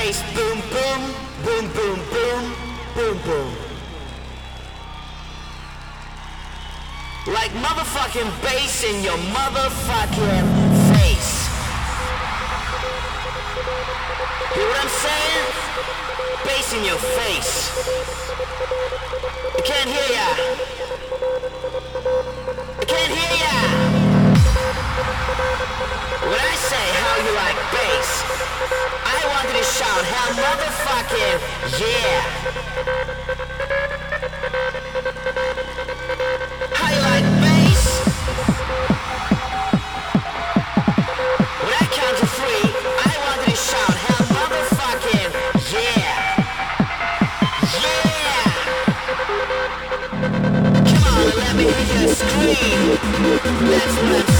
bass, boom, boom, boom, boom, boom, boom, boom. Like motherfucking bass in your motherfucking face. Hear what I'm saying? Bass in your face. I can't hear ya. When I say how you like bass, I want you to shout hell motherfucking yeah. How you like bass? When I count to three, I want you to shout motherfucking yeah. Yeah. Come on, let me hear you scream. That's what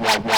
wah wah wah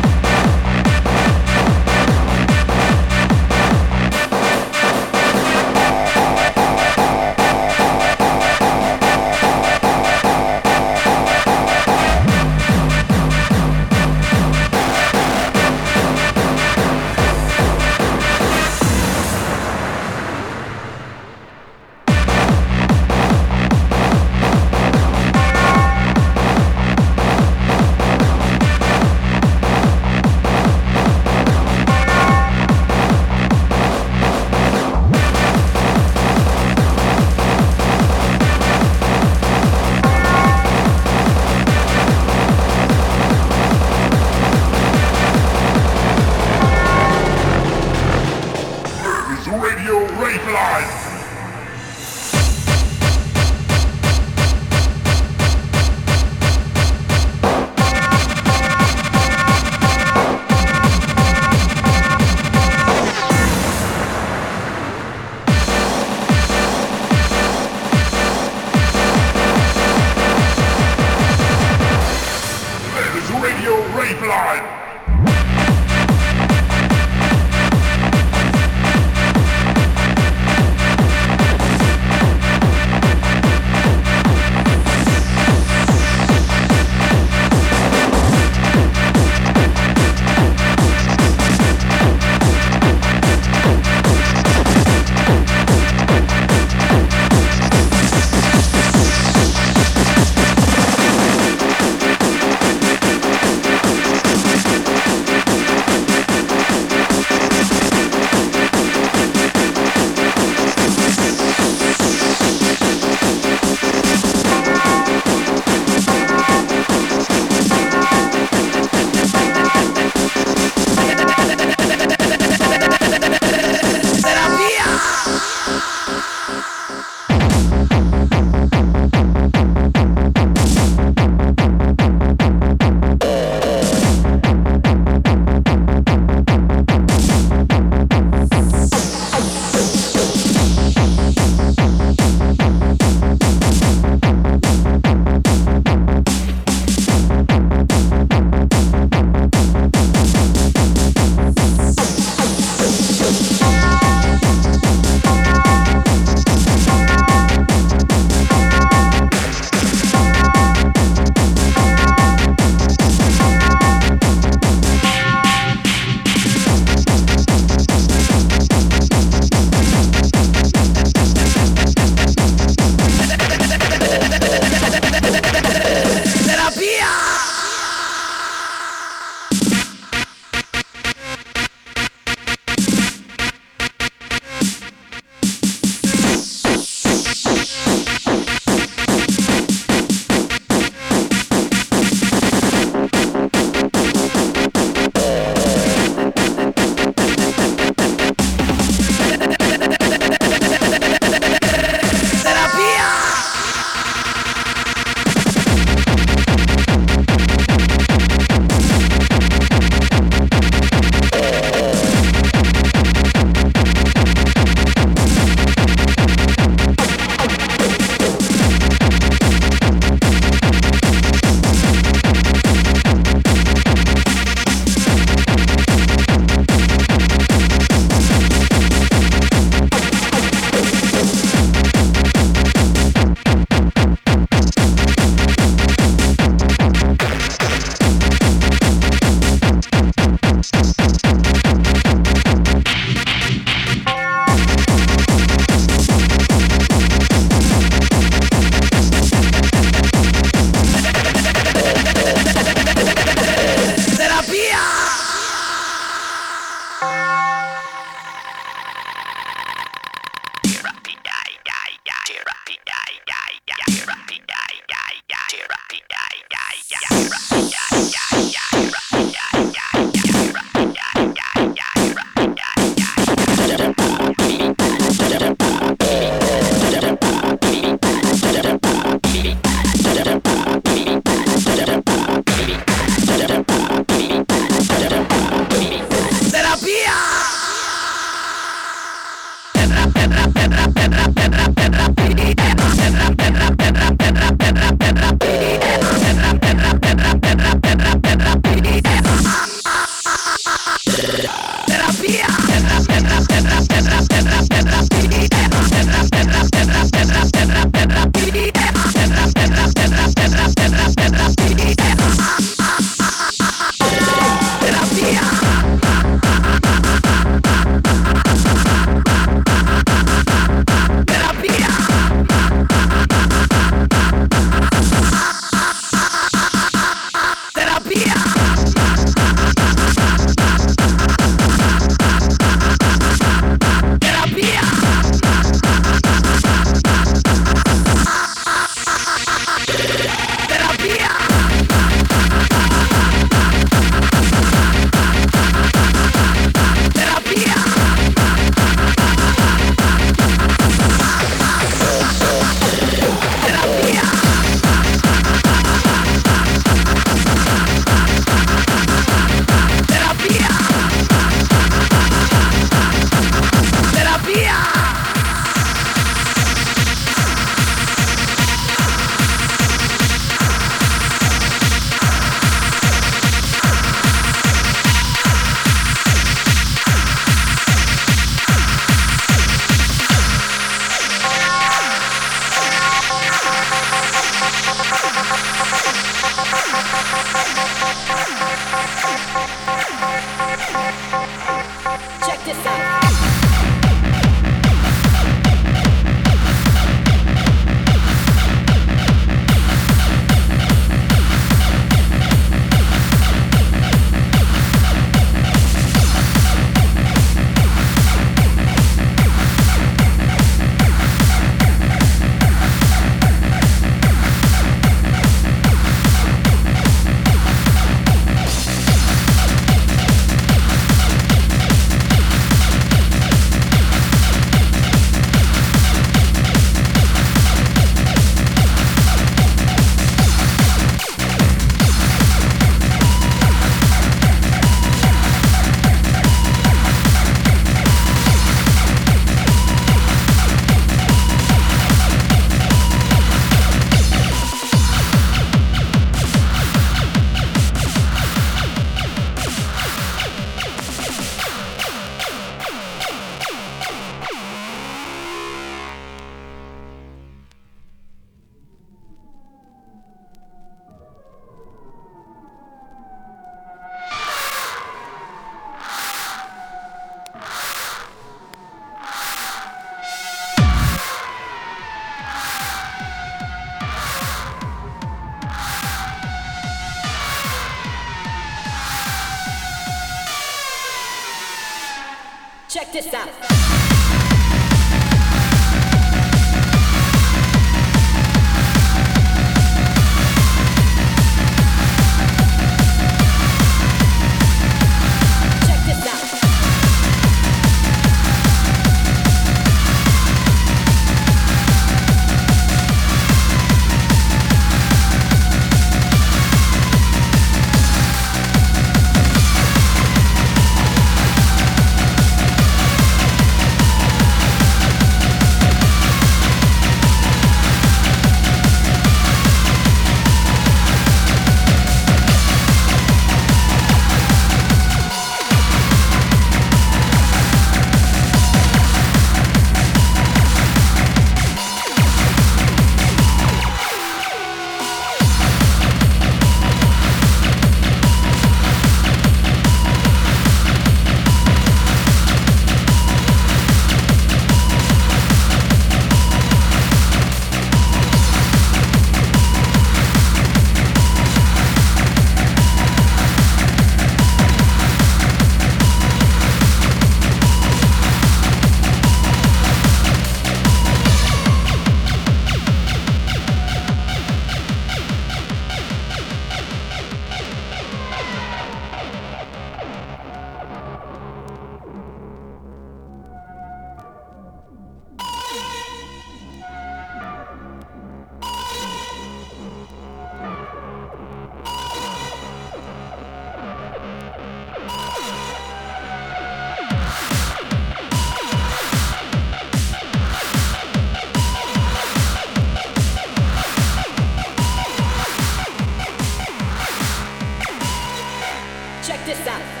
Sit down.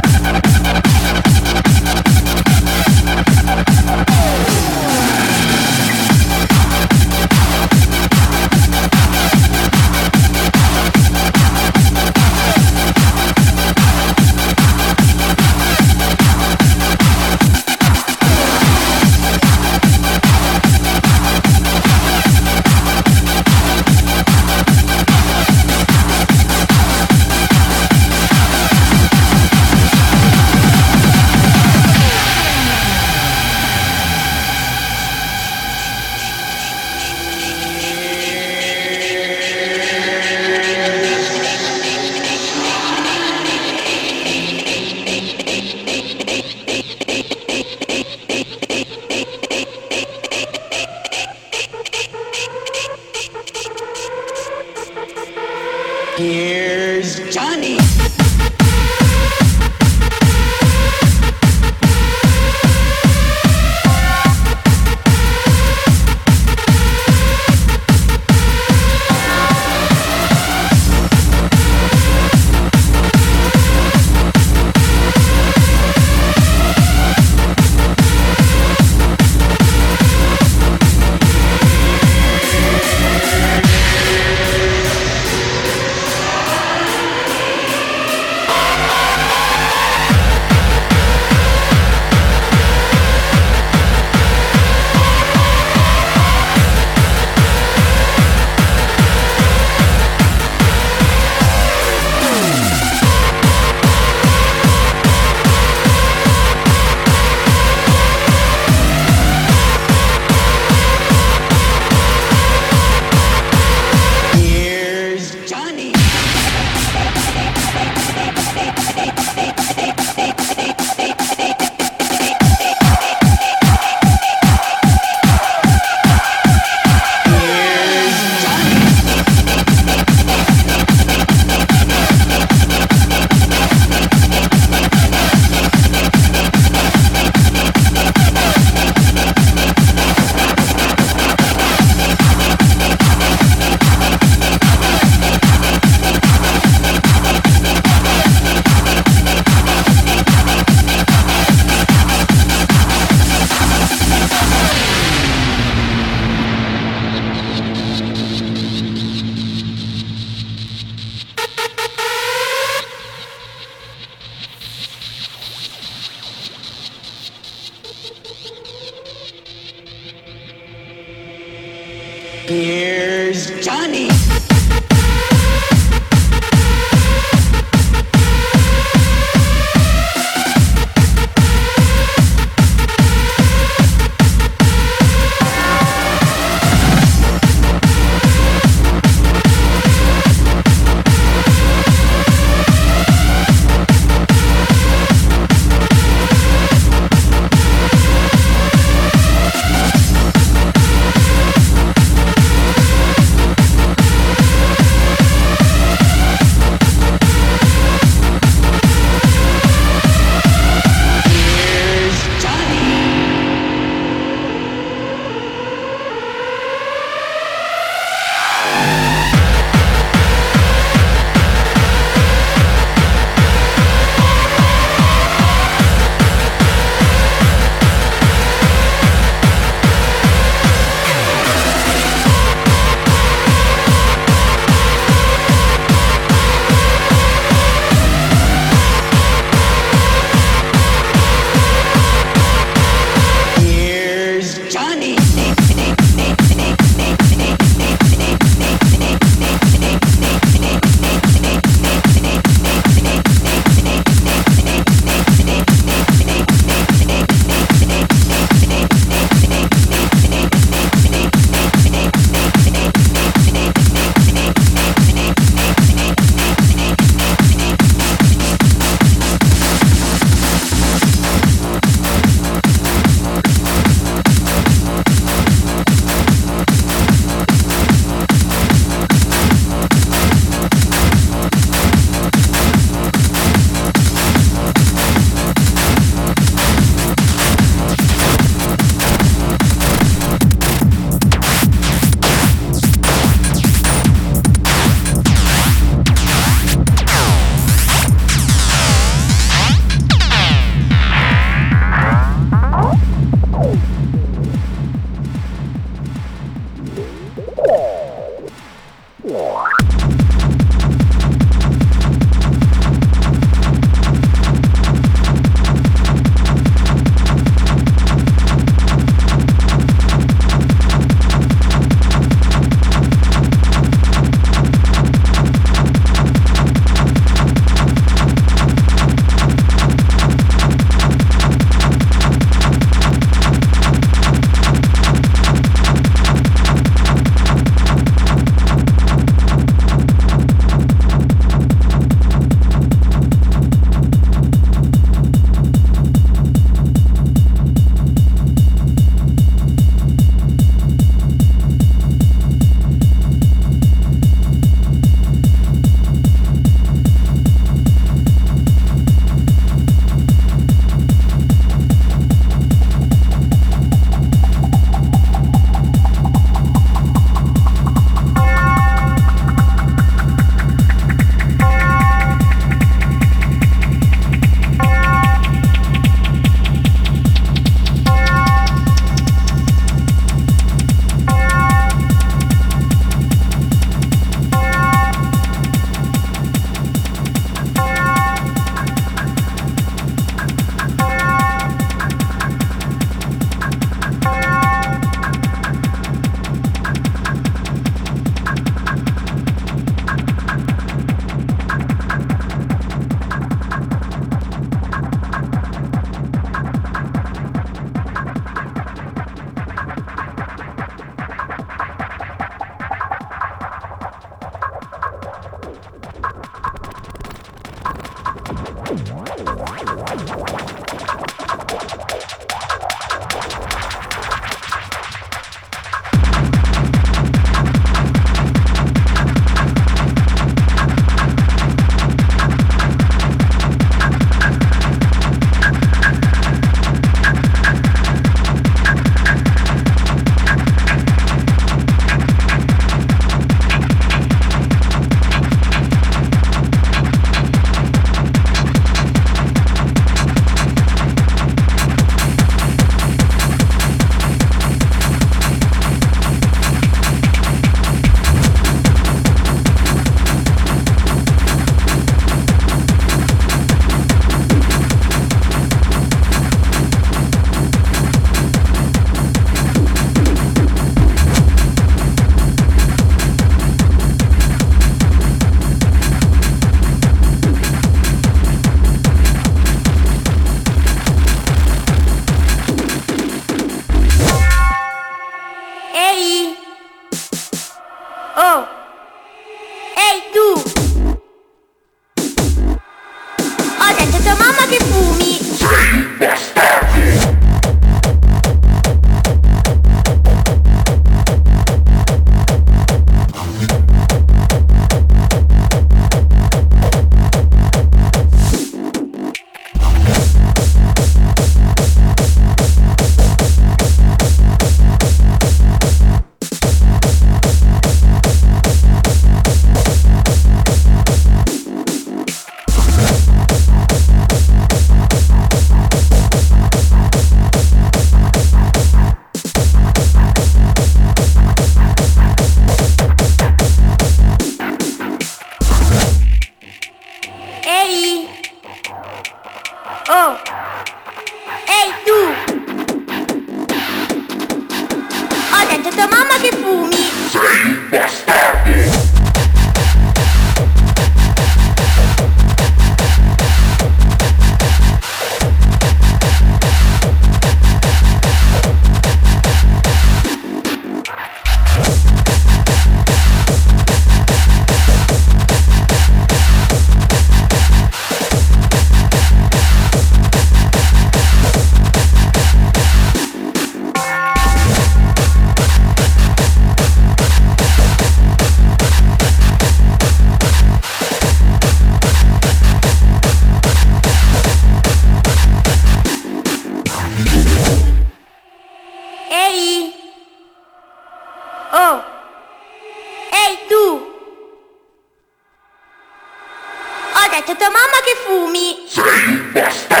detto tua mamma che fumi! Sei bastardo!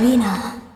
ビーナ